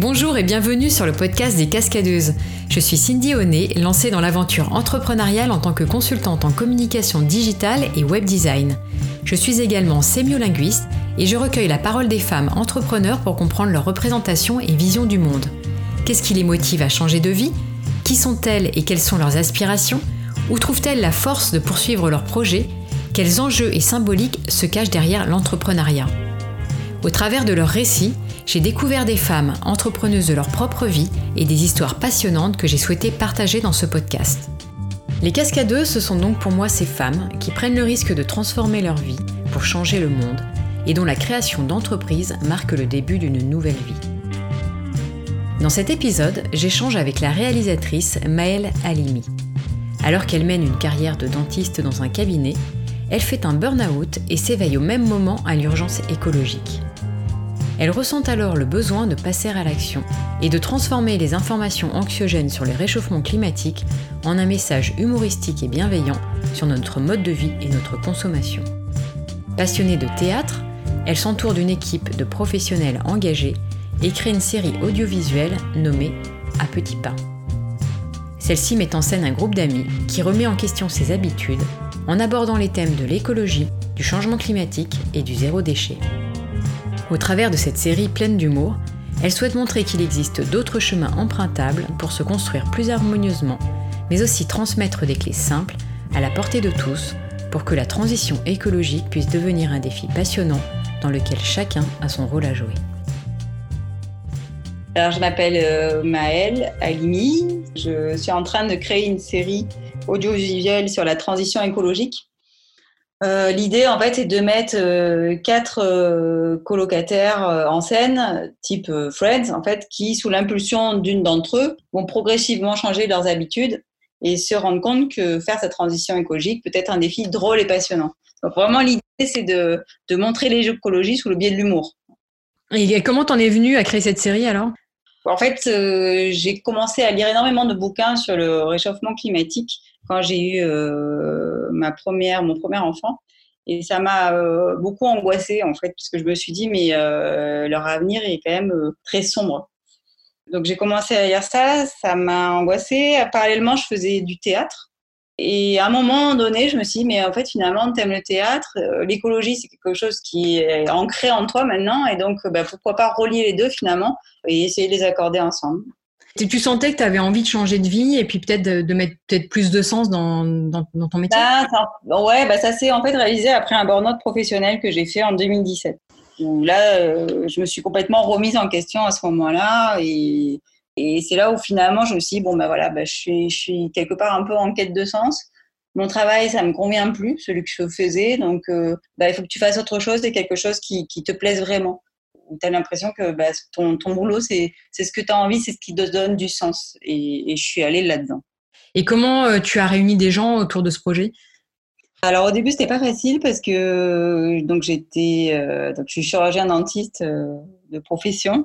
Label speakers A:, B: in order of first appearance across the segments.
A: Bonjour et bienvenue sur le podcast des Cascadeuses. Je suis Cindy Honnet, lancée dans l'aventure entrepreneuriale en tant que consultante en communication digitale et web design. Je suis également sémiolinguiste et je recueille la parole des femmes entrepreneurs pour comprendre leur représentation et vision du monde. Qu'est-ce qui les motive à changer de vie? Qui sont-elles et quelles sont leurs aspirations? Où trouvent-elles la force de poursuivre leurs projets? Quels enjeux et symboliques se cachent derrière l'entrepreneuriat? Au travers de leurs récits, j'ai découvert des femmes entrepreneuses de leur propre vie et des histoires passionnantes que j'ai souhaité partager dans ce podcast. Les cascadeuses, ce sont donc pour moi ces femmes qui prennent le risque de transformer leur vie pour changer le monde et dont la création d'entreprises marque le début d'une nouvelle vie. Dans cet épisode, j'échange avec la réalisatrice Maëlle Halimi. Alors qu'elle mène une carrière de dentiste dans un cabinet, elle fait un burn-out et s'éveille au même moment à l'urgence écologique. Elle ressent alors le besoin de passer à l'action et de transformer les informations anxiogènes sur les réchauffements climatiques en un message humoristique et bienveillant sur notre mode de vie et notre consommation. Passionnée de théâtre, elle s'entoure d'une équipe de professionnels engagés et crée une série audiovisuelle nommée À petits pas. Celle-ci met en scène un groupe d'amis qui remet en question ses habitudes en abordant les thèmes de l'écologie, du changement climatique et du zéro déchet. Au travers de cette série pleine d'humour, elle souhaite montrer qu'il existe d'autres chemins empruntables pour se construire plus harmonieusement, mais aussi transmettre des clés simples à la portée de tous pour que la transition écologique puisse devenir un défi passionnant dans lequel chacun a son rôle à jouer.
B: Alors, je m'appelle euh, Maëlle Alimi. Je suis en train de créer une série audiovisuelle sur la transition écologique euh, l'idée, en fait, c'est de mettre euh, quatre euh, colocataires en scène, type Friends, en fait, qui, sous l'impulsion d'une d'entre eux, vont progressivement changer leurs habitudes et se rendre compte que faire cette transition écologique peut être un défi drôle et passionnant. Donc vraiment, l'idée, c'est de, de montrer l'écologie sous le biais de l'humour.
A: Et comment t'en es venu à créer cette série alors?
B: En fait, j'ai commencé à lire énormément de bouquins sur le réchauffement climatique quand j'ai eu euh, ma première, mon premier enfant. Et ça m'a euh, beaucoup angoissée, en fait, parce que je me suis dit, mais euh, leur avenir est quand même très sombre. Donc j'ai commencé à lire ça, ça m'a angoissée. Parallèlement, je faisais du théâtre. Et à un moment donné, je me suis dit, mais en fait, finalement, tu aimes le théâtre. L'écologie, c'est quelque chose qui est ancré en toi maintenant. Et donc, bah, pourquoi pas relier les deux finalement et essayer de les accorder ensemble.
A: Tu sentais que tu avais envie de changer de vie et puis peut-être de, mettre peut-être plus de sens dans, dans, ton métier?
B: Bah, ça, Ouais, bah ça s'est en fait réalisé après un burn-out professionnel que j'ai fait en 2017. Où là, euh, je me suis complètement remise en question à ce moment-là et, et c'est là où finalement je me suis dit, bon, bah voilà, bah, je, suis, je suis quelque part un peu en quête de sens. Mon travail, ça me convient plus, celui que je faisais. Donc, euh, bah, il faut que tu fasses autre chose et quelque chose qui, qui te plaise vraiment où tu as l'impression que bah, ton, ton, boulot, c'est ce que tu as envie, c'est ce qui te donne du sens. Et, je suis allée là-dedans.
A: Et comment euh, tu as réuni des gens autour de ce projet?
B: Alors au début c'était pas facile parce que donc j'étais euh, donc je suis chirurgien dentiste euh, de profession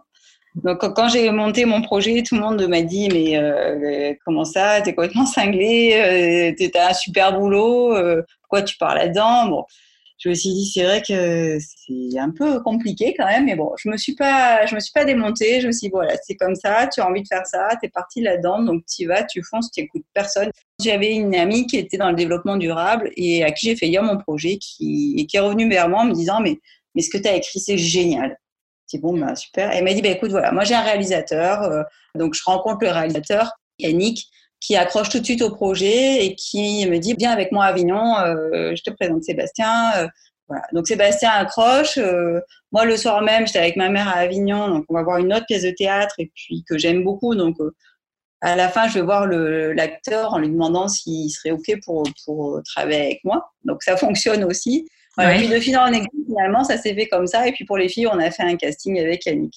B: donc quand j'ai monté mon projet tout le monde m'a dit mais comment ça? T'es complètement cinglé t'as un super boulot pourquoi tu pars là-dedans? Bon je me suis dit c'est vrai que c'est un peu compliqué quand même mais bon je me suis pas je me suis pas démontée. Je me suis dit voilà c'est comme ça tu as envie de faire ça tu es parti là-dedans donc tu vas tu fonces tu écoutes personne. J'avais une amie qui était dans le développement durable et à qui j'ai fait lire mon projet qui est revenue vers moi en me disant mais mais ce que tu as écrit c'est génial. C'est bon bah super. Elle m'a dit bah écoute voilà moi j'ai un réalisateur euh, donc je rencontre le réalisateur Yannick qui accroche tout de suite au projet et qui me dit viens avec moi à Avignon, euh, je te présente Sébastien. Euh, voilà. Donc Sébastien accroche. Euh, moi le soir même, j'étais avec ma mère à Avignon, donc on va voir une autre pièce de théâtre et puis que j'aime beaucoup. Donc à la fin, je vais voir l'acteur en lui demandant s'il serait ok pour pour travailler avec moi. Donc ça fonctionne aussi. Voilà. Puis de fil en aiguille, finalement, ça s'est fait comme ça. Et puis pour les filles, on a fait un casting avec Yannick.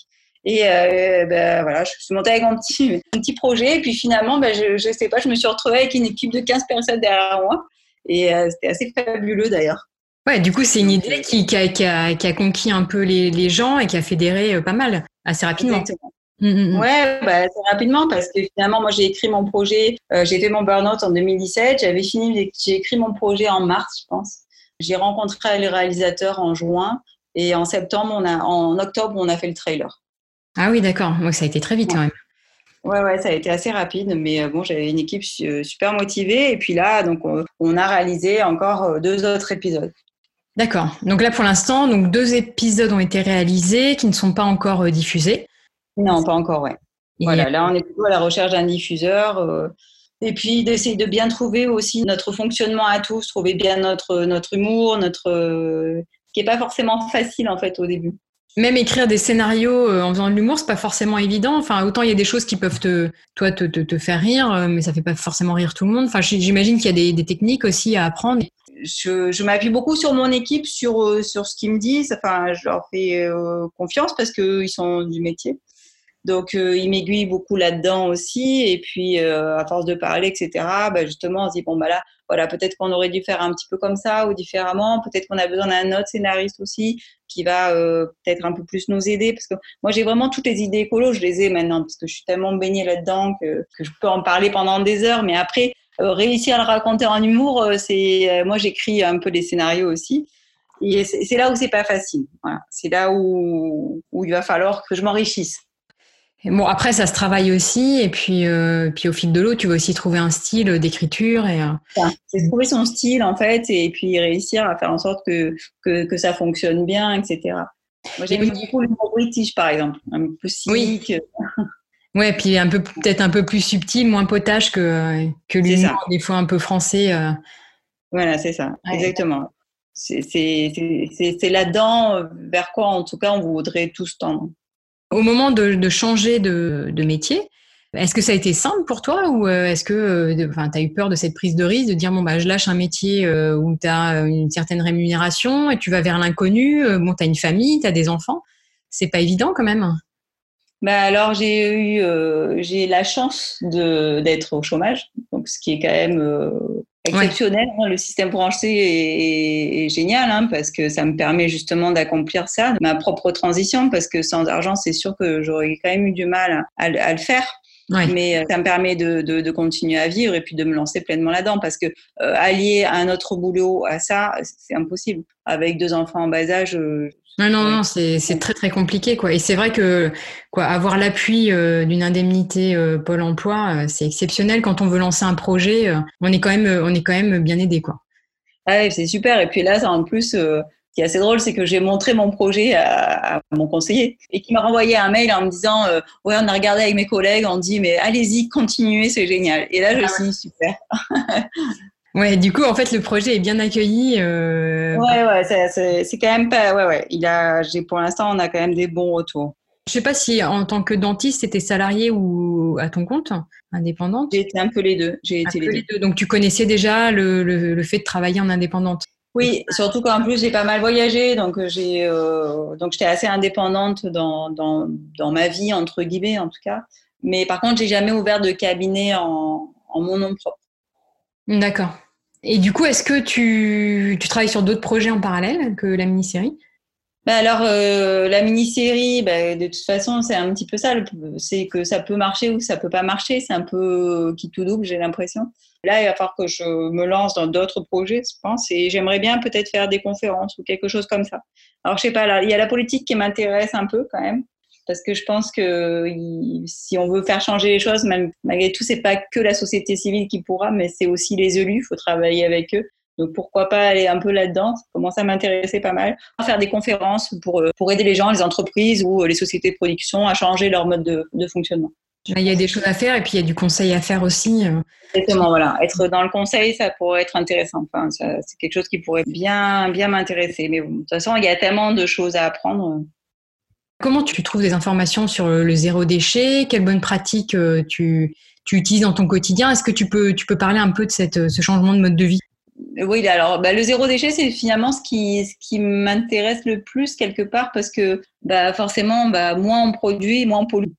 B: Et euh, ben, voilà, je suis montée avec mon petit, petit projet. Et puis finalement, ben, je ne sais pas, je me suis retrouvée avec une équipe de 15 personnes derrière moi. Et euh, c'était assez fabuleux d'ailleurs.
A: Ouais, du coup, c'est une idée qui, qui, a, qui, a, qui, a, conquis un peu les, les, gens et qui a fédéré euh, pas mal, assez rapidement.
B: Exactement. Mmh, mmh, mmh. Ouais, bah, assez rapidement parce que finalement, moi, j'ai écrit mon projet. j'ai fait mon burn-out en 2017. J'avais fini, j'ai écrit mon projet en mars, je pense. J'ai rencontré le réalisateur en juin et en septembre, on a, en octobre, on a fait le trailer.
C: Ah oui, d'accord. Moi, ça a été très vite quand même.
B: Ouais, ouais, ça a été assez rapide, mais bon, j'avais une équipe super motivée. Et puis là, donc, on a réalisé encore deux autres épisodes.
C: D'accord. Donc là, pour l'instant, donc deux épisodes ont été réalisés qui ne sont pas encore diffusés.
B: Non, pas encore, ouais. voilà, là, on est plutôt à la recherche d'un diffuseur. Et puis d'essayer de bien trouver aussi notre fonctionnement à tous, trouver bien notre, notre humour, notre euh, qui est pas forcément facile en fait au début.
C: Même écrire des scénarios euh, en faisant de l'humour, c'est pas forcément évident. Enfin, autant il y a des choses qui peuvent te, toi, te, te, faire rire, euh, mais ça fait pas forcément rire tout le monde. Enfin, j'imagine qu'il y a des, des, techniques aussi à apprendre.
B: Je, je m'appuie beaucoup sur mon équipe, sur, sur ce qu'ils me disent. Enfin, je leur fais confiance parce qu'ils sont du métier. Donc, euh, il m'aiguille beaucoup là-dedans aussi. Et puis, euh, à force de parler, etc., bah, justement, on se dit, bon, bah là, voilà, peut-être qu'on aurait dû faire un petit peu comme ça ou différemment. Peut-être qu'on a besoin d'un autre scénariste aussi qui va euh, peut-être un peu plus nous aider. Parce que moi, j'ai vraiment toutes les idées écolo, je les ai maintenant parce que je suis tellement baignée là-dedans que, je peux en parler pendant des heures. Mais après, réussir à le raconter en humour, c'est moi, j'écris un peu les scénarios aussi. Et c'est là où c'est pas facile. Voilà. C'est là où, où il va falloir que je m'enrichisse
C: bon, après, ça se travaille aussi. Et puis, euh, puis au fil de l'eau, tu vas aussi trouver un style d'écriture. Et,
B: euh, C'est trouver son style, en fait, et puis réussir à faire en sorte que, que, que ça fonctionne bien, etc. Moi, j'aime beaucoup le mot british, par exemple. Un peu cynique.
C: Oui. Ouais, puis un peu peut-être un peu plus subtil, moins potage que que l'humour des fois un peu français. Euh.
B: Voilà, c'est ça, exactement. C'est là-dedans vers quoi, en tout cas, on voudrait tous tendre.
C: Au moment de, changer de, métier, est-ce que ça a été simple pour toi ou euh, est-ce que euh, tu as eu peur de cette prise de risque, de dire bon bah je lâche un métier euh, où tu as une certaine rémunération et tu vas vers l'inconnu, bon tu as une famille, tu as des enfants, c'est pas évident quand même.
B: Bah alors j'ai eu j'ai la chance d'être au chômage, donc ce qui est quand même exceptionnel. Hein. Le système branché est, génial hein, parce que ça me permet justement d'accomplir ça, ma propre transition, parce que sans argent, c'est sûr que j'aurais quand même eu du mal à, le faire. Mais euh, ça me permet de, de, continuer à vivre et puis de me lancer pleinement là-dedans parce que euh, allier un autre boulot à ça, c'est impossible. Avec deux enfants en bas âge, euh,
C: non, non, non, c'est très très compliqué quoi. Et c'est vrai que quoi, avoir l'appui euh, d'une indemnité euh, Pôle Emploi, euh, c'est exceptionnel quand on veut lancer un projet. on est quand même, on est quand même bien aidé quoi.
B: Ah c'est super. Et puis là, en plus, ce qui est assez drôle, c'est que j'ai montré mon projet à, mon conseiller et qui m'a renvoyé un mail en me disant ouais, on a regardé avec mes collègues, on dit mais allez-y, continuez, c'est génial. Et là, je me suis dit super.
C: Ouais, du coup, en fait, le projet est bien accueilli.
B: Euh... Ouais, ouais, c'est quand même pas. Ouais, ouais. Il a, pour l'instant, on a quand même des bons retours.
C: Je sais pas si en tant que dentiste, c'était salarié ou à ton compte, indépendante?
B: J'ai été un peu les deux. J'ai été les deux.
C: Donc, tu connaissais déjà le, le, fait de travailler en indépendante?
B: Oui, surtout qu'en plus j'ai pas mal voyagé, donc euh, j'ai euh, donc j'étais assez indépendante dans, dans, dans ma vie entre guillemets en tout cas. Mais par contre, j'ai jamais ouvert de cabinet en, en mon nom propre.
C: D'accord. Et du coup, est-ce que tu, tu travailles sur d'autres projets en parallèle que la mini-série?
B: Bah alors, euh, la mini-série, bah, de toute façon, c'est un petit peu ça. C'est que ça peut marcher ou ça peut pas marcher. C'est un peu qui tout double, j'ai l'impression. Là, il va falloir que je me lance dans d'autres projets, je pense. Et j'aimerais bien peut-être faire des conférences ou quelque chose comme ça. Alors, je sais pas, là, il y a la politique qui m'intéresse un peu quand même parce que je pense que si on veut faire changer les choses, malgré tout, c'est pas que la société civile qui pourra, mais c'est aussi les élus. Il faut travailler avec eux. Donc pourquoi pas aller un peu là-dedans Ça commence à m'intéresser pas mal. Faire des conférences pour, euh, pour aider les gens, les entreprises ou les sociétés de production à changer leur mode de, de fonctionnement.
C: Il y a des choses à faire et puis il y a du conseil à faire aussi. Euh.
B: Exactement, voilà. Être dans le conseil, ça pourrait être intéressant. Enfin, c'est quelque chose qui pourrait bien, bien m'intéresser. Mais bon, de toute façon, il y a tellement de choses à apprendre.
C: Comment tu trouves des informations sur le zéro déchet? Quelles bonnes pratiques euh, tu, utilises dans ton quotidien? Est-ce que tu peux, tu peux parler un peu de cette, ce changement de mode de vie?
B: Oui, alors bah, le zéro déchet, c'est finalement ce qui, ce qui m'intéresse le plus quelque part parce que bah, forcément, bah, moins on produit, moins on pollue.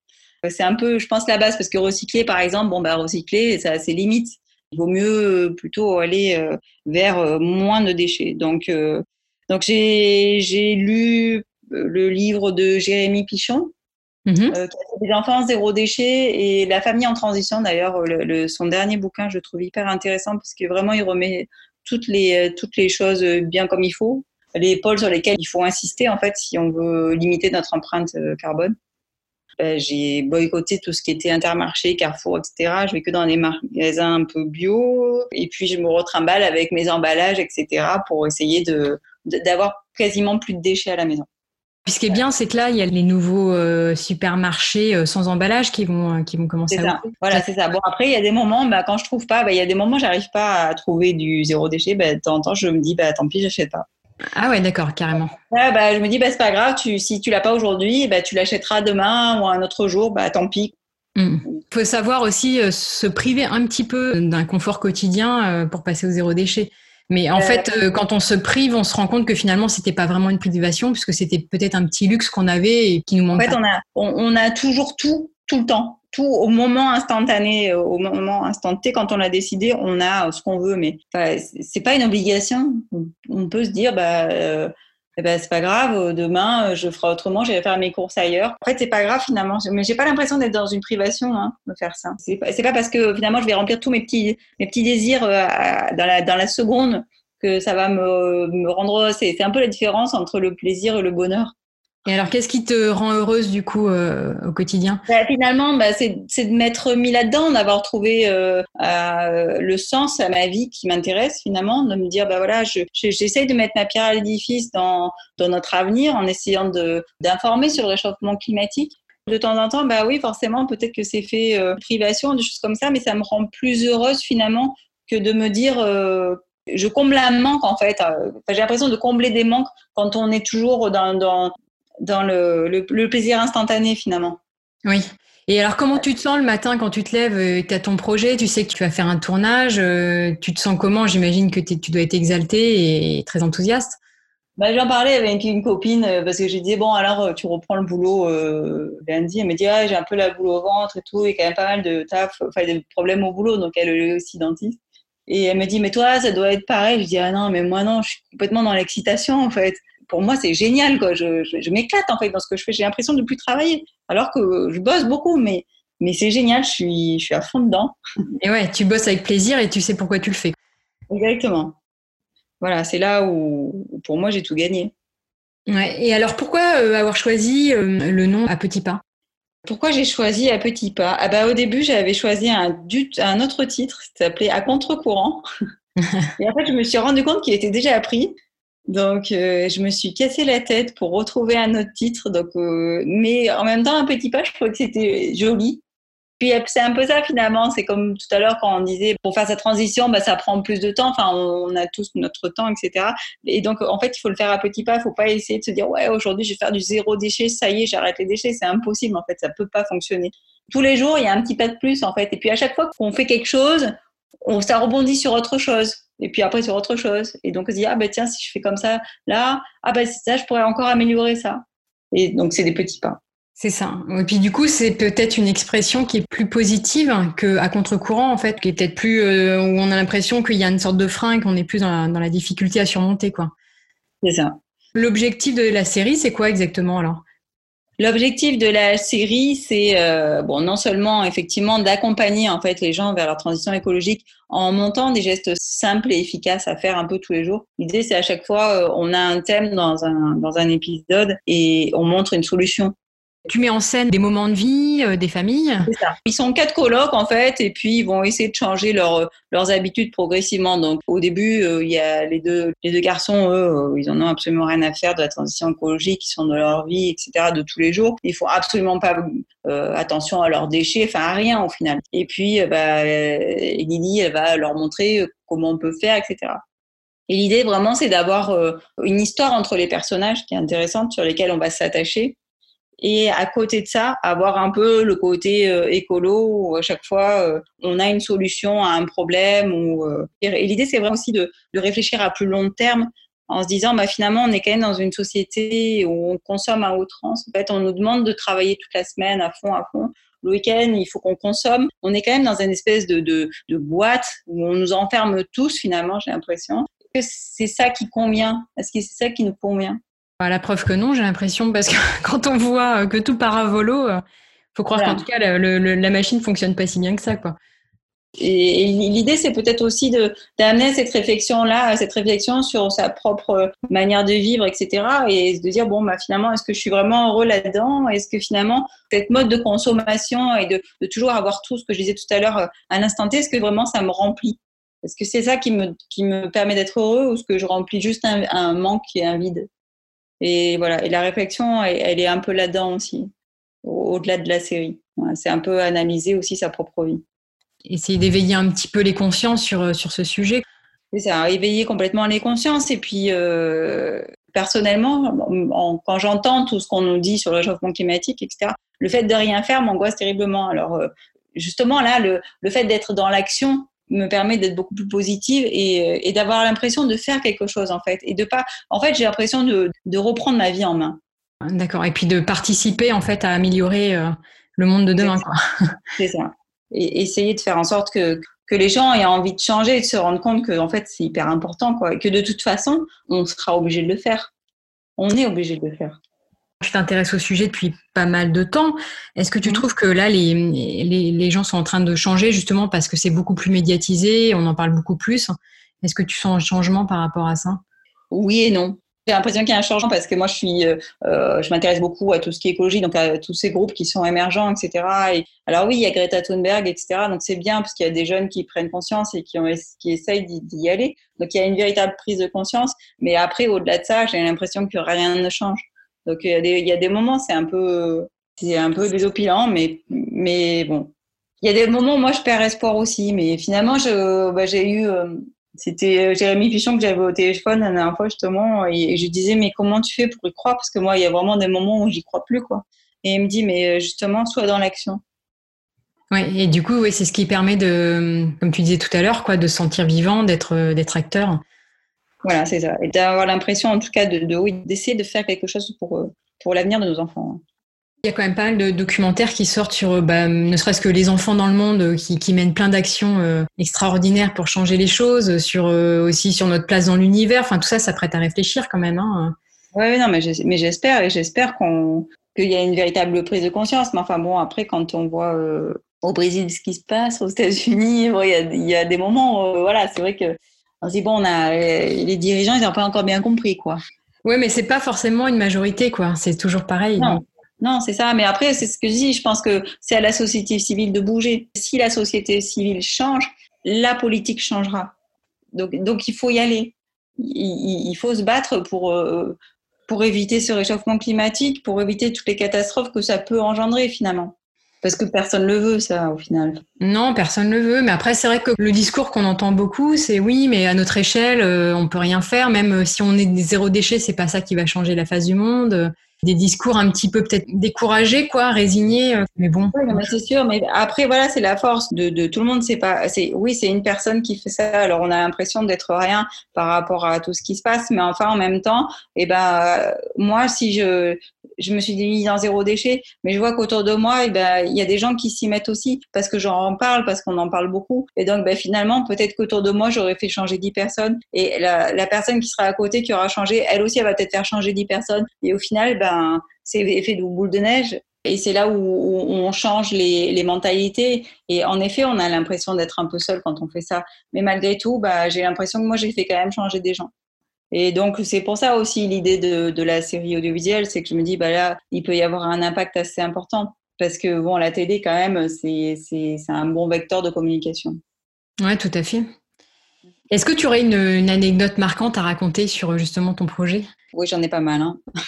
B: C'est un peu, je pense, la base parce que recycler, par exemple, bon, bah, recycler, ça a ses limites. Il vaut mieux euh, plutôt aller euh, vers moins de déchets. Donc, donc j'ai lu le livre de Jérémy Pichon, mhm. euh, qui a des enfants zéro déchet et la famille en transition. D'ailleurs, son dernier bouquin, je trouve hyper intéressant parce que vraiment, il remet toutes les, toutes les choses bien comme il faut, les pôles sur lesquels il faut insister en fait si on veut limiter notre empreinte euh, carbone. Ben, j'ai boycotté tout ce qui était Intermarché, Carrefour, etc. Je vais que dans les magasins un peu bio. Et puis, je me retrimballe avec mes emballages, etc. pour essayer de, d'avoir quasiment plus de déchets à la maison.
C: Puis ce qui est bien, c'est que là, il y a les nouveaux euh, supermarchés euh, sans emballage qui vont, euh, qui vont commencer
B: à. Voilà, c'est ça. Bon, après, il y a des moments, bah, quand je trouve pas, bah, il y a des moments, j'arrive pas à trouver du zéro déchet. Bah, de temps en temps, je me dis, bah, tant pis, j'achète pas.
C: Ah ouais, d'accord, carrément.
B: Bah, je me dis, bah, c'est pas grave, tu, si tu l'as pas aujourd'hui, bah, tu l'achèteras demain ou un autre jour, bah, tant pis.
C: Il hmm. faut savoir aussi se priver un petit peu d'un confort quotidien pour passer au zéro déchet. Mais en euh, fait, euh, quand on se prive, on se rend compte que finalement, c'était pas vraiment une privation, puisque c'était peut-être un petit luxe qu'on avait et qui nous manquait.
B: En fait, on a, on, a toujours tout, tout le temps. Au moment instantané, euh, au moment instanté, quand on a décidé, on a ce qu'on veut. Mais c'est pas une obligation. On peut se dire, bah, eh ben, c'est pas grave, euh, demain, euh, je ferai autrement, j'irai faire mes courses ailleurs. En fait, c'est pas grave finalement. Mais j'ai pas l'impression d'être dans une privation hein, de faire ça. C'est pas, pas parce que finalement, je vais remplir tous mes petits, mes désirs euh, dans, la, la seconde que ça va me rendre. C'est un peu la différence entre le plaisir et le bonheur.
C: Et alors, qu'est-ce qui te rend heureuse du coup euh, au quotidien?
B: Bah, Finalement, bah, c'est de m'être mis là-dedans, d'avoir trouvé euh, euh, le sens à ma vie qui m'intéresse finalement, de me dire, bah voilà, j'essaye de mettre ma pierre à l'édifice dans, notre avenir en essayant d'informer sur le réchauffement climatique. De temps en temps, bah oui, forcément, peut-être que c'est fait privation, des choses comme ça, mais ça me rend plus heureuse finalement que de me dire je comble un manque en fait. J'ai l'impression de combler des manques quand on est toujours dans, dans le, le, plaisir instantané finalement.
C: Oui. Et alors, comment tu te sens le matin quand tu te lèves euh, Tu as ton projet, tu sais que tu vas faire un tournage. Euh, tu te sens comment? J'imagine que tu dois être exalté et très enthousiaste.
B: Bah, J'en parlais avec une copine euh, parce que j'ai dit bon alors tu reprends le boulot lundi. Elle me dit ah, j'ai un peu la boule au ventre et tout et quand même pas mal de taf, enfin des problèmes au boulot donc elle est aussi dentiste. Et elle me dit mais toi ça doit être pareil. Je dis ah non mais moi non je suis complètement dans l'excitation en fait pour moi, c'est génial. Quoi. Je, je, m'éclate en fait dans ce que je fais. J'ai l'impression de ne plus travailler, alors que je bosse beaucoup, mais, mais c'est génial. Je suis, je suis à fond dedans.
C: Et ouais, tu bosses avec plaisir et tu sais pourquoi tu le fais.
B: Exactement. Voilà, c'est là où, pour moi, j'ai tout gagné.
C: Ouais. Et alors, pourquoi euh, avoir choisi euh, le nom à petits pas?
B: Pourquoi j'ai choisi à petits pas? Ah bah, Au début, j'avais choisi un, un autre titre, qui s'appelait À contre-courant. et en fait, je me suis rendu compte qu'il était déjà appris. Donc, euh, je me suis cassé la tête pour retrouver un autre titre. Donc, euh, mais en même temps, un petit pas, je trouvais que c'était joli. Puis c'est un peu ça finalement. C'est comme tout à l'heure quand on disait pour faire sa transition, bah, ça prend plus de temps. Enfin, on a tous notre temps, etc. Et donc, en fait, il faut le faire à petits pas. Il faut pas essayer de se dire ouais, aujourd'hui, je vais faire du zéro déchet. Ça y est, j'arrête les déchets. C'est impossible. En fait, ça peut pas fonctionner. Tous les jours, il y a un petit pas de plus en fait. Et puis à chaque fois qu'on fait quelque chose, on, ça rebondit sur autre chose et puis après sur autre chose. Et donc on se dit, ah ben tiens, si je fais comme ça, là, ah ben ça, je pourrais encore améliorer ça. Et donc c'est des petits pas.
C: C'est ça. Et puis du coup, c'est peut-être une expression qui est plus positive qu'à contre-courant, en fait, qui est peut-être plus euh, où on a l'impression qu'il y a une sorte de frein, qu'on est plus dans la, dans la difficulté à surmonter, quoi.
B: C'est ça.
C: L'objectif de la série, c'est quoi exactement alors?
B: L'objectif de la série, c'est euh, bon, non seulement effectivement d'accompagner en fait les gens vers leur transition écologique en montant des gestes simples et efficaces à faire un peu tous les jours. L'idée, c'est à chaque fois, euh, on a un thème dans un, dans un épisode et on montre une solution
C: tu mets en scène des moments de vie euh, des familles.
B: Ils sont quatre colocs en fait, et puis ils vont essayer de changer leur, leurs habitudes progressivement. Donc au début, euh, il y a les deux, les deux garçons, eux, euh, ils en ont absolument rien à faire de la transition écologique, ils sont dans leur vie, etc. de tous les jours. Ils font absolument pas attention à leurs déchets, enfin à rien au final. Et puis bah, Lily, elle va leur montrer comment on peut faire, etc. Et l'idée vraiment, c'est d'avoir une histoire entre les personnages qui est intéressante, sur lesquels on va s'attacher et à côté de ça, avoir un peu le côté euh, écolo où à chaque fois euh, on a une solution à un problème. Ou, euh, et l'idée, c'est vraiment aussi de, de, réfléchir à plus long terme en se disant, bah, finalement, on est quand même dans une société où on consomme à outrance. En fait, on nous demande de travailler toute la semaine à fond, à fond. Le week-end, il faut qu'on consomme. On est quand même dans une espèce de, de, de boîte où on nous enferme tous, finalement, j'ai l'impression. Que c'est ça qui convient? Est-ce que c'est ça qui nous convient?
C: Bah, la preuve que non, j'ai l'impression, parce que quand on voit euh, que tout part à volo, il euh, faut croire qu'en tout cas, la machine fonctionne pas si bien que ça. Quoi.
B: Et, l'idée, c'est peut-être aussi d'amener cette réflexion-là, cette réflexion sur sa propre manière de vivre, etc. Et de dire, bon, bah, finalement, est-ce que je suis vraiment heureux là-dedans? Est-ce que finalement, cette mode de consommation et de, toujours avoir tout ce que je disais tout à l'heure euh, à l'instant T, est-ce que vraiment ça me remplit? Est-ce que c'est ça qui me, qui me permet d'être heureux ou est-ce que je remplis juste un, manque et un vide? Et voilà. Et la réflexion, elle, est un peu là-dedans aussi, au-delà de la série. c'est un peu analyser aussi sa propre vie
C: essayer d'éveiller un petit peu les consciences sur, euh, sur ce sujet.
B: C'est ça, éveiller complètement les consciences. Et puis, euh, personnellement, quand j'entends tout ce qu'on nous dit sur le réchauffement climatique, etc., le fait de rien faire m'angoisse terriblement. Alors, euh, justement, là, le, le fait d'être dans l'action me permet d'être beaucoup plus positive et, et d'avoir l'impression de faire quelque chose, en fait. Et de pas. En fait, j'ai l'impression de, de, reprendre ma vie en main.
C: D'accord. Et puis de participer, en fait, à améliorer le monde de demain, quoi.
B: C'est ça et essayer de faire en sorte que, que les gens aient envie de changer et de se rendre compte que en fait c'est hyper important quoi et que de toute façon on sera obligé de le faire. On est obligé de le faire.
C: Tu t'intéresses au sujet depuis pas mal de temps. Est-ce que tu mmh. trouves que là, les, les, les, gens sont en train de changer justement parce que c'est beaucoup plus médiatisé, on en parle beaucoup plus? Est-ce que tu sens un changement par rapport à ça?
B: Oui et non. J'ai l'impression qu'il y a un changement parce que moi, je suis, euh, euh, je m'intéresse beaucoup à tout ce qui est écologie, donc à tous ces groupes qui sont émergents, etc. Et, alors oui, il y a Greta Thunberg, etc. Donc c'est bien parce qu'il y a des jeunes qui prennent conscience et qui, ont, qui essayent d'y aller. Donc il y a une véritable prise de conscience. Mais après, au-delà de ça, j'ai l'impression que rien ne change. Donc il y a des, moments, c'est un peu, c'est un peu désopilant, mais, mais bon. Il y a des moments moi je perds espoir aussi, mais finalement, bah, j'ai eu, euh, c'était euh, Jérémy Pichon que j'avais au téléphone la dernière fois justement et je disais mais comment tu fais pour y croire? Parce que moi il y a vraiment des moments où j'y crois plus quoi. Et il me dit mais euh, justement sois dans l'action.
C: Oui, et du coup, oui, c'est ce qui permet de, comme tu disais tout à l'heure, quoi, de se sentir vivant, d'être acteur.
B: Voilà, c'est ça. Et d'avoir l'impression, en tout cas, de, d'essayer de faire quelque chose pour, pour l'avenir de nos enfants.
C: Il y a quand même pas mal de documentaires qui sortent sur, euh, bah, ne serait-ce que les enfants dans le monde euh, qui, qui mènent plein d'actions euh, extraordinaires pour changer les choses, sur aussi sur notre place dans l'univers. Enfin, tout ça, ça prête à réfléchir quand même. Hein.
B: Oui, non, mais j'espère et j'espère qu'on qu'il y a une véritable prise de conscience. Mais enfin bon, après, quand on voit au Brésil ce qui se passe, aux États-Unis, il, y a, y a des moments, voilà, c'est vrai que on se dit bon, on a les dirigeants, ils n'ont pas encore bien compris, quoi.
C: Oui, mais c'est pas forcément une majorité, quoi. C'est toujours pareil.
B: Non. Non, c'est ça. Mais après, c'est ce que je dis. Je pense que c'est à la société civile de bouger. Si la société civile change, la politique changera. Donc, donc il faut y aller. Il, il faut se battre pour, euh, pour éviter ce réchauffement climatique, pour éviter toutes les catastrophes que ça peut engendrer finalement. Parce que personne ne le veut, ça, au final.
C: Non, personne ne le veut. Mais après, c'est vrai que le discours qu'on entend beaucoup, c'est oui, mais à notre échelle, euh, on peut rien faire. Même si on est zéro déchet, c'est pas ça qui va changer la face du monde des discours un petit peu peut-être découragés, quoi, résignés. Euh, mais bon.
B: c'est sûr. Mais après, voilà, c'est la force de, de, tout le monde. C'est pas, c'est, oui, c'est une personne qui fait ça. Alors, on a l'impression d'être rien par rapport à tout ce qui se passe. Mais enfin, en même temps, eh ben, moi, si je, je me suis mise en zéro déchet, mais je vois qu'autour de moi, eh ben, il y a des gens qui s'y mettent aussi parce que j'en parle, parce qu'on en parle beaucoup. Et donc, ben, finalement, peut-être qu'autour de moi, j'aurais fait changer dix personnes. Et la, la, personne qui sera à côté, qui aura changé, elle aussi, elle va peut-être faire changer dix personnes. Et au final, ben, c'est effet de boule de neige. Et c'est là où, on change les, mentalités. Et en effet, on a l'impression d'être un peu seul quand on fait ça. Mais malgré tout, bah, j'ai l'impression que moi, j'ai fait quand même changer des gens. Et donc, c'est pour ça aussi l'idée de, de, la série audiovisuelle, c'est que je me dis, bah là, il peut y avoir un impact assez important. Parce que, bon, la télé, quand même, c'est un bon vecteur de communication.
C: Oui, tout à fait. Est-ce que tu aurais une, une, anecdote marquante à raconter sur justement ton projet?
B: Oui, j'en ai pas mal. Hein.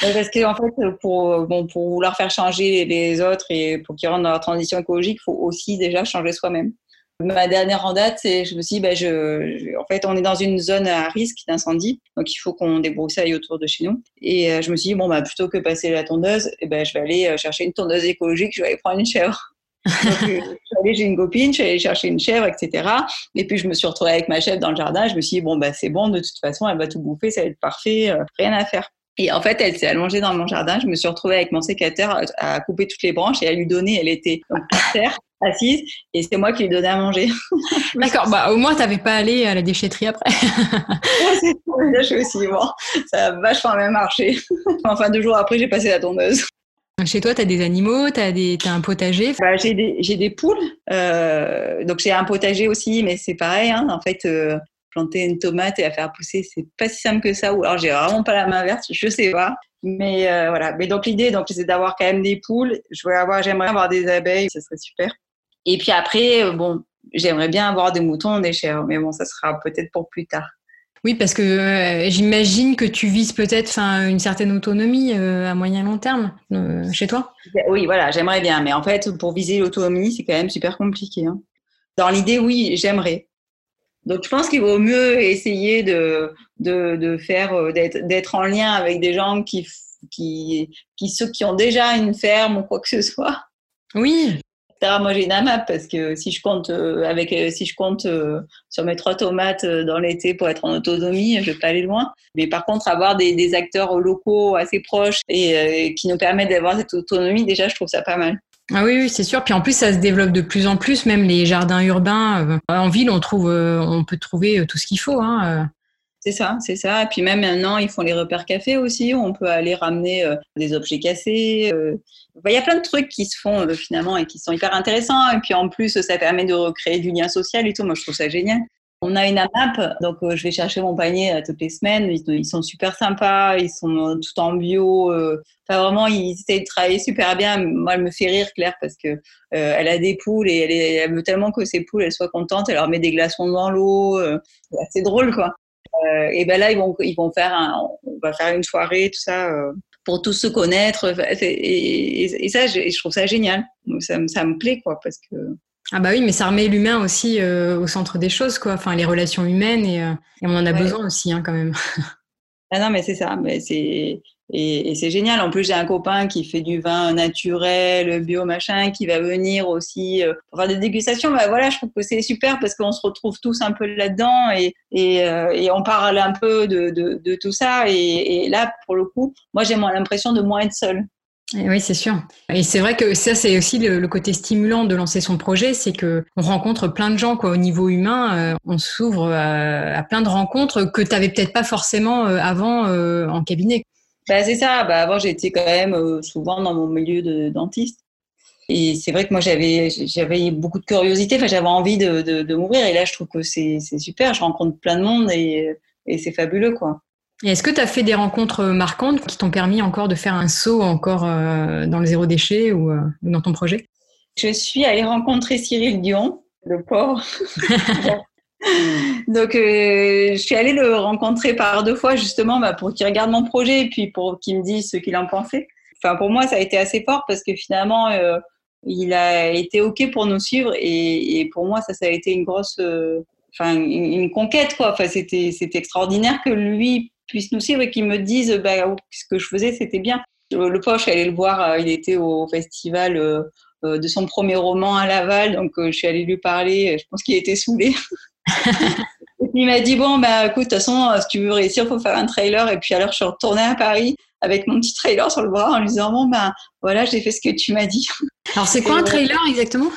B: parce qu'en en fait, pour, bon, pour vouloir faire changer les autres et pour qu'ils rentrent dans la transition écologique, il faut aussi déjà changer soi-même. Ma dernière en date, c'est je me suis dit, bah, je, en fait, on est dans une zone à risque d'incendie, donc il faut qu'on débroussaille autour de chez nous. Et euh, je me suis dit, bon, bah, plutôt que passer la tondeuse, eh ben, je vais aller euh, chercher une tondeuse écologique, je vais aller prendre une chèvre. Donc, j'ai une copine, je suis allée chercher une chèvre, etc. Et puis, je me suis retrouvée avec ma chèvre dans le jardin. Je me suis dit, bon, bah, c'est bon, de toute façon, elle va tout bouffer, ça va être parfait, euh, rien à faire. Et en fait, elle s'est allongée dans mon jardin. Je me suis retrouvée avec mon sécateur à couper toutes les branches et à lui donner. Elle était par terre, assise, et c'est moi qui lui donnais à manger.
C: D'accord. Bah, au moins, tu n'avais pas allé à la déchetterie après.
B: c'est ça, aussi. Bon, ça a vachement même marché. enfin, deux jours après, j'ai passé la tondeuse.
C: Chez toi, tu as des animaux, tu as, as, un potager?
B: Bah, J'ai des, des, poules. Euh, donc, j'ai un potager aussi, mais c'est pareil. Hein. En fait, euh, planter une tomate et la faire pousser, c'est pas si simple que ça. Ou alors, j'ai vraiment pas la main verte, je sais pas. Mais euh, voilà. Mais donc, l'idée, donc, c'est d'avoir quand même des poules. Je veux avoir, j'aimerais avoir des abeilles, ça serait super. Et puis après, bon, j'aimerais bien avoir des moutons, des chèvres. Mais bon, ça sera peut-être pour plus tard.
C: Oui, parce que euh, j'imagine que tu vises peut-être une certaine autonomie euh, à moyen long terme euh, chez toi.
B: Oui, voilà, j'aimerais bien. Mais en fait, pour viser l'autonomie, c'est quand même super compliqué. Hein. Dans l'idée, oui, j'aimerais. Donc, je pense qu'il vaut mieux essayer de, de, faire, d'être en lien avec des gens qui, qui, qui, ceux qui ont déjà une ferme ou quoi que ce soit.
C: Oui.
B: Moi, j'ai une AMAP parce que si je compte euh, avec, euh, si je compte euh, sur mes trois tomates dans l'été pour être en autonomie, je vais pas aller loin. Mais par contre, avoir des, des acteurs locaux assez proches et qui nous permettent d'avoir cette autonomie, déjà, je trouve ça pas mal.
C: Ah oui, oui c'est sûr. Puis en plus, ça se développe de plus en plus. Même les jardins urbains, en ville, on trouve, on peut trouver tout ce qu'il faut. Hein.
B: C'est ça, c'est ça. Et puis même maintenant, ils font les repères café aussi, où on peut aller ramener euh, des objets cassés. Euh. Il y a plein de trucs qui se font euh, finalement et qui sont hyper intéressants. Et puis en plus, ça permet de recréer du lien social et tout. Moi, je trouve ça génial. On a une AMAP, donc je vais chercher mon panier toutes les semaines. Ils, sont super sympas, ils sont tout en bio. Enfin, vraiment, ils essaient de travailler super bien. Moi, elle me fait rire, Claire, parce que elle a des poules et elle, elle, veut tellement que ses poules soient contentes. Elle leur met des glaçons dans l'eau. c'est drôle, quoi. Euh, et ben là, ils vont, ils vont faire un, on va faire une soirée, tout ça, euh, pour tous se connaître. Et, ça, je, trouve ça génial. Donc ça, ça, me plaît, quoi, parce que.
C: Ah bah oui, mais ça remet l'humain aussi euh, au centre des choses, quoi. Enfin, les relations humaines et, on en a besoin aussi, hein, quand même.
B: ah non, mais c'est ça. Mais c'est et, c'est génial. En plus, j'ai un copain qui fait du vin naturel, bio, machin, qui va venir aussi euh, pour faire des dégustations. Bah, voilà, je trouve que c'est super parce qu'on se retrouve tous un peu là-dedans et, euh, on parle un peu de, tout ça. Et, là, pour le coup, moi, j'ai l'impression de moins être seule.
C: oui, c'est sûr. Et c'est vrai que ça, c'est aussi le, côté stimulant de lancer son projet, c'est que on rencontre plein de gens quoi. Au niveau humain, euh, on s'ouvre à, à, plein de rencontres que tu n'avais peut-être pas forcément avant en cabinet.
B: Bah, c'est ça. Bah, avant, j'étais quand même euh, souvent dans mon milieu de dentiste. Et c'est vrai que moi, j'avais, j'avais beaucoup de curiosité. Enfin, j'avais envie de, de, de m'ouvrir. Et là, je trouve que c'est, c'est super. Je rencontre plein de monde et, et c'est fabuleux, quoi.
C: Et est-ce que tu as fait des rencontres marquantes qui t'ont permis encore de faire un saut encore euh, dans le zéro déchet ou euh, dans ton projet?
B: Je suis allée rencontrer Cyril Dion, le pauvre. Donc, euh, je suis allée le rencontrer par deux fois justement bah, pour qu'il regarde mon projet et puis pour qu'il me dise ce qu'il en pensait. Enfin, pour moi, ça a été assez fort parce que finalement, euh, il a été OK pour nous suivre et, pour moi, ça, ça a été une grosse, euh, une, conquête quoi. Enfin, c'était, extraordinaire que lui puisse nous suivre et qu'il me dise bah, ce que je faisais, c'était bien. Le poche, je suis allée le voir, il était au festival de son premier roman à Laval, donc je suis allée lui parler. Je pense qu'il était saoulé. et puis il m'a dit bon bah écoute de toute façon si tu veux réussir il faut faire un trailer et puis alors je suis retournée à Paris avec mon petit trailer sur le bras en lui disant bon ben voilà j'ai fait ce que tu m'as dit.
C: Alors c'est quoi un trailer exactement?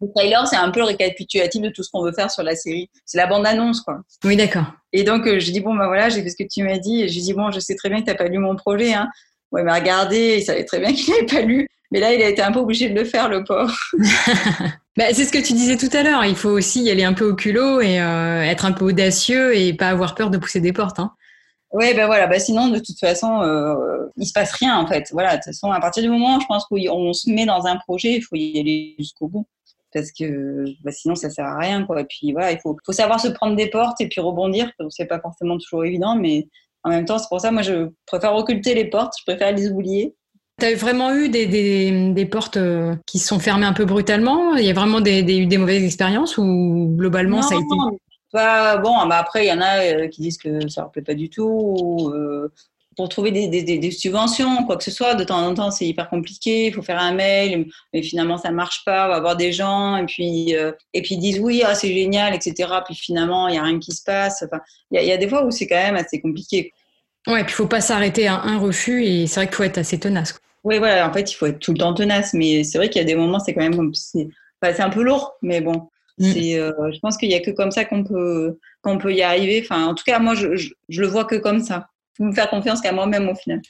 B: Le trailer c'est un peu le récapitulatif de tout ce qu'on veut faire sur la série. C'est la bande annonce quoi.
C: Oui d'accord.
B: Et donc euh, je dis bon ben voilà j'ai fait ce que tu m'as dit et je lui dis bon je sais très bien que tu n'as pas lu mon projet hein. Ouais, il m'a regardé, il savait très bien qu'il n'avait pas lu, mais là il a été un peu obligé de le faire le pauvre.
C: Bah, c'est ce que tu disais tout à l'heure. Il faut aussi y aller un peu au culot et euh, être un peu audacieux et pas avoir peur de pousser des portes. Hein.
B: Oui, ben voilà. Bah, sinon, de toute façon, euh, il se passe rien en fait. Voilà. De toute façon, à partir du moment, je pense qu'on se met dans un projet, il faut y aller jusqu'au bout parce que bah, sinon ça sert à rien quoi. Et puis voilà, il faut, faut savoir se prendre des portes et puis rebondir. C'est pas forcément toujours évident, mais en même temps, c'est pour ça moi je préfère occulter les portes, je préfère les oublier
C: tu as vraiment eu des, des, des, portes euh, qui se sont fermées un peu brutalement? Il y a vraiment des, des, des mauvaises expériences ou globalement ça a été
B: bah, Bon, bah après, il y en a euh, qui disent que ça leur plaît pas du tout. euh, pour trouver des, des, subventions, quoi que ce soit, de temps en temps, c'est hyper compliqué. Il faut faire un mail, mais finalement, ça marche pas. On va voir des gens, et puis, euh, et puis ils disent oui, ah, c'est génial, etc. Puis finalement, il y a rien qui se passe. Enfin, il y, y, a des fois où c'est quand même assez compliqué.
C: Ouais, puis il faut pas s'arrêter à un refus, et c'est vrai qu'il faut être assez tenace.
B: Oui, voilà, en fait, il faut être tout le temps tenace, mais c'est vrai qu'il y a des moments, c'est quand même c'est un peu lourd, mais bon. Mm. Euh, je pense qu'il n'y a que comme ça qu'on peut, qu'on peut y arriver. Enfin, en tout cas, moi, je, je, le vois que comme ça. Il faut me faire confiance qu'à moi-même au final.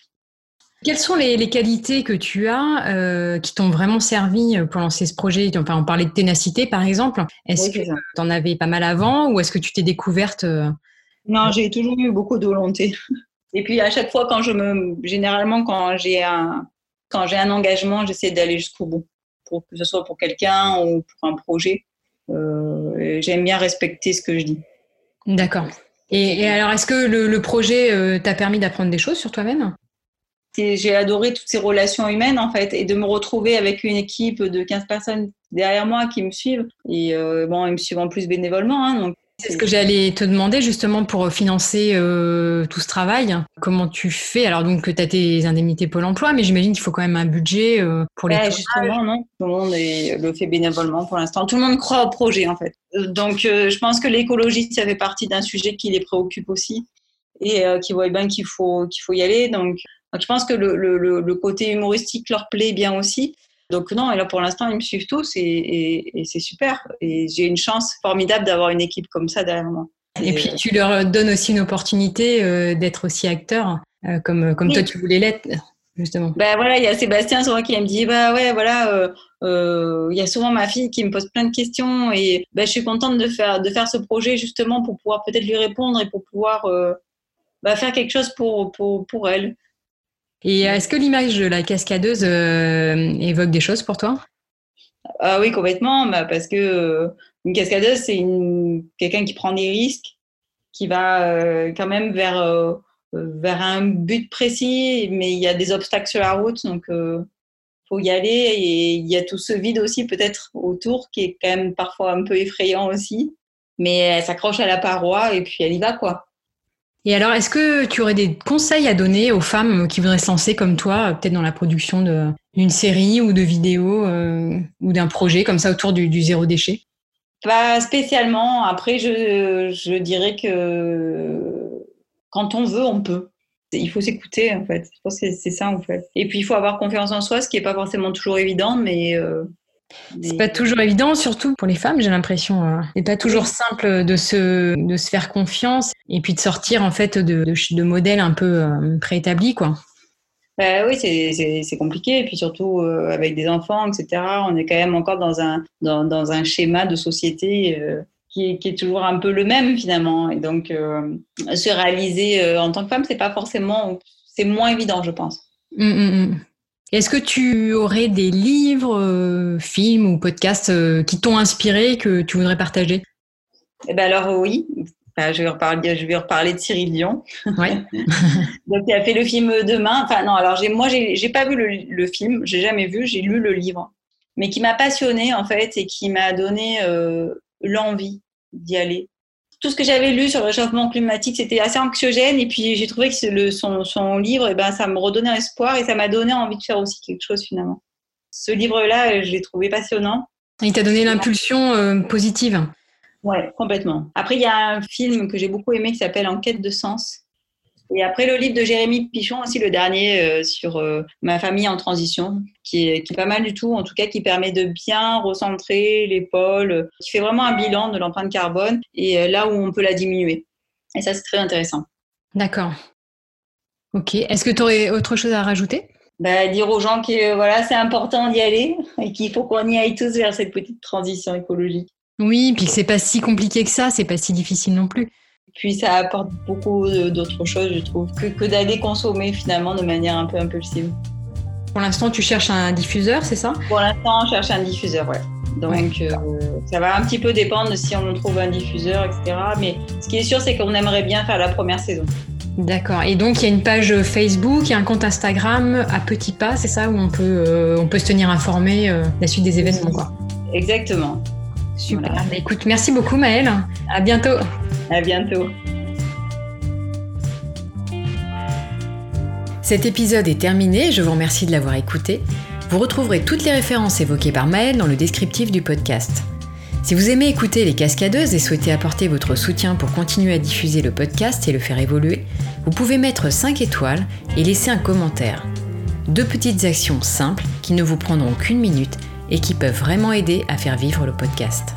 C: Quelles sont les, qualités que tu as euh, qui t'ont vraiment servi pour lancer ce projet? Enfin, On parlait de ténacité, par exemple. Est-ce que tu en avais pas mal avant ou est-ce que tu t'es découverte
B: Non, j'ai toujours eu beaucoup de volonté. Et puis à chaque fois, quand je me, généralement, quand j'ai un, quand j'ai un engagement, j'essaie d'aller jusqu'au bout, pour que ce soit pour quelqu'un ou pour un projet. Euh, j'aime bien respecter ce que je dis.
C: D'accord. Et, alors, est-ce que le, projet euh, t'a permis d'apprendre des choses sur toi-même?
B: J'ai adoré toutes ces relations humaines, en fait, et de me retrouver avec une équipe de 15 personnes derrière moi qui me suivent. Et euh, bon, ils me suivent en plus bénévolement, hein, donc
C: c'est ce que j'allais te demander justement pour financer euh, tout ce travail. Comment tu fais? Alors donc tu as tes indemnités Pôle Emploi, mais j'imagine qu'il faut quand même un budget euh, pour les. Ouais,
B: justement, non? Tout le monde le fait bénévolement pour l'instant. Tout le monde croit au projet en fait. Donc euh, je pense que l'écologie ça fait partie d'un sujet qui les préoccupe aussi et qui voit bien qu'il faut qu'il faut y aller. Donc, je pense que le, le, le côté humoristique leur plaît bien aussi. Donc non, et là pour l'instant, ils me suivent tous et, c'est super. Et j'ai une chance formidable d'avoir une équipe comme ça derrière moi.
C: Et, puis tu leur donnes aussi une opportunité euh, d'être aussi acteur, euh, comme, comme toi tu voulais l'être, justement.
B: Ben voilà, il y a Sébastien souvent qui me dit, bah ouais, voilà, euh, il y a souvent ma fille qui me pose plein de questions et ben, je suis contente de faire, de faire ce projet justement pour pouvoir peut-être lui répondre et pour pouvoir bah, faire quelque chose pour, pour, pour elle.
C: Et est-ce que l'image de la cascadeuse euh, évoque des choses pour toi?
B: Ah Oui, complètement, bah, parce que euh, une cascadeuse, c'est quelqu'un qui prend des risques, qui va euh, quand même vers, vers un but précis, mais il y a des obstacles sur la route, donc il faut y aller. Et il y a tout ce vide aussi peut-être autour, qui est quand même parfois un peu effrayant aussi. Mais elle s'accroche à la paroi et puis elle y va, quoi.
C: Et alors, est-ce que tu aurais des conseils à donner aux femmes qui voudraient se lancer comme toi, peut-être dans la production d'une série ou de vidéos euh, ou d'un projet comme ça autour du, zéro déchet?
B: Pas spécialement. Après, je, je, dirais que quand on veut, on peut. Il faut s'écouter, en fait. Je pense que c'est ça, en fait. Et puis, il faut avoir confiance en soi, ce qui n'est pas forcément toujours évident, mais euh,
C: c'est pas toujours évident, surtout pour les femmes, j'ai l'impression. Hein. C'est pas toujours simple de se, de se faire confiance et puis de sortir en fait de, de, modèles un peu euh, préétablis, quoi.
B: Bah oui, c'est compliqué. Et puis surtout euh, avec des enfants, etc., on est quand même encore dans un, dans, dans un schéma de société euh, qui, est, qui, est, toujours un peu le même finalement. Et donc, se réaliser en tant que femme, c'est pas forcément. C'est moins évident, je pense.
C: Hum, hum. Est-ce que tu aurais des livres, euh, films ou podcasts euh, qui t'ont inspiré que tu voudrais partager?
B: Eh ben alors oui, je, vais reparler, je vais reparler de Cyril Dion.
C: Ouais.
B: Donc il a fait le film Demain. Enfin non, alors moi j'ai pas vu le, le film, j'ai jamais vu, j'ai lu le livre, mais qui m'a passionné en fait et qui m'a donné euh, l'envie d'y aller tout ce que j'avais lu sur le réchauffement climatique, c'était assez anxiogène. Et puis, j'ai trouvé que le, son, son, livre, eh ben, ça me redonnait espoir et ça m'a donné envie de faire aussi quelque chose finalement. Ce livre-là, je l'ai trouvé passionnant.
C: Il t'a donné l'impulsion euh, positive.
B: Ouais, complètement. Après, il y a un film que j'ai beaucoup aimé qui s'appelle Enquête de sens, et après, le livre de Jérémy Pichon, aussi le dernier euh, sur euh, ma famille en transition, qui est, qui est, pas mal du tout, en tout cas qui permet de bien recentrer les pôles, qui fait vraiment un bilan de l'empreinte carbone et euh, là où on peut la diminuer. Et ça, c'est très intéressant.
C: D'accord. Ok. Est-ce que tu aurais autre chose à rajouter?
B: Bah, Dire aux gens que voilà, c'est important d'y aller et qu'il faut qu'on y aille tous vers cette petite transition écologique.
C: Oui, puis que c'est pas si compliqué que ça, c'est pas si difficile non plus.
B: Puis ça apporte beaucoup d'autres choses, je trouve, que, que d'aller consommer finalement de manière un peu impulsive.
C: Pour l'instant, tu cherches un diffuseur, c'est ça?
B: Pour l'instant, on cherche un diffuseur, ouais. Donc, euh, ça va un petit peu dépendre de si on trouve un diffuseur, etc. Mais ce qui est sûr, c'est qu'on aimerait bien faire la première saison.
C: D'accord. Et donc, il y a une page Facebook, il y a un compte Instagram à petits pas, c'est ça, où on peut, euh, on peut se tenir informé euh, de la suite des événements, quoi.
B: Exactement.
C: Super. Bah, écoute, merci beaucoup Maëlle. À bientôt.
B: À bientôt.
C: Cet épisode est terminé, je vous remercie de l'avoir écouté. Vous retrouverez toutes les références évoquées par Maëlle dans le descriptif du podcast. Si vous aimez écouter les cascadeuses et souhaitez apporter votre soutien pour continuer à diffuser le podcast et le faire évoluer, vous pouvez mettre 5 étoiles et laisser un commentaire. Deux petites actions simples qui ne vous prendront qu'une minute et qui peuvent vraiment aider à faire vivre le podcast.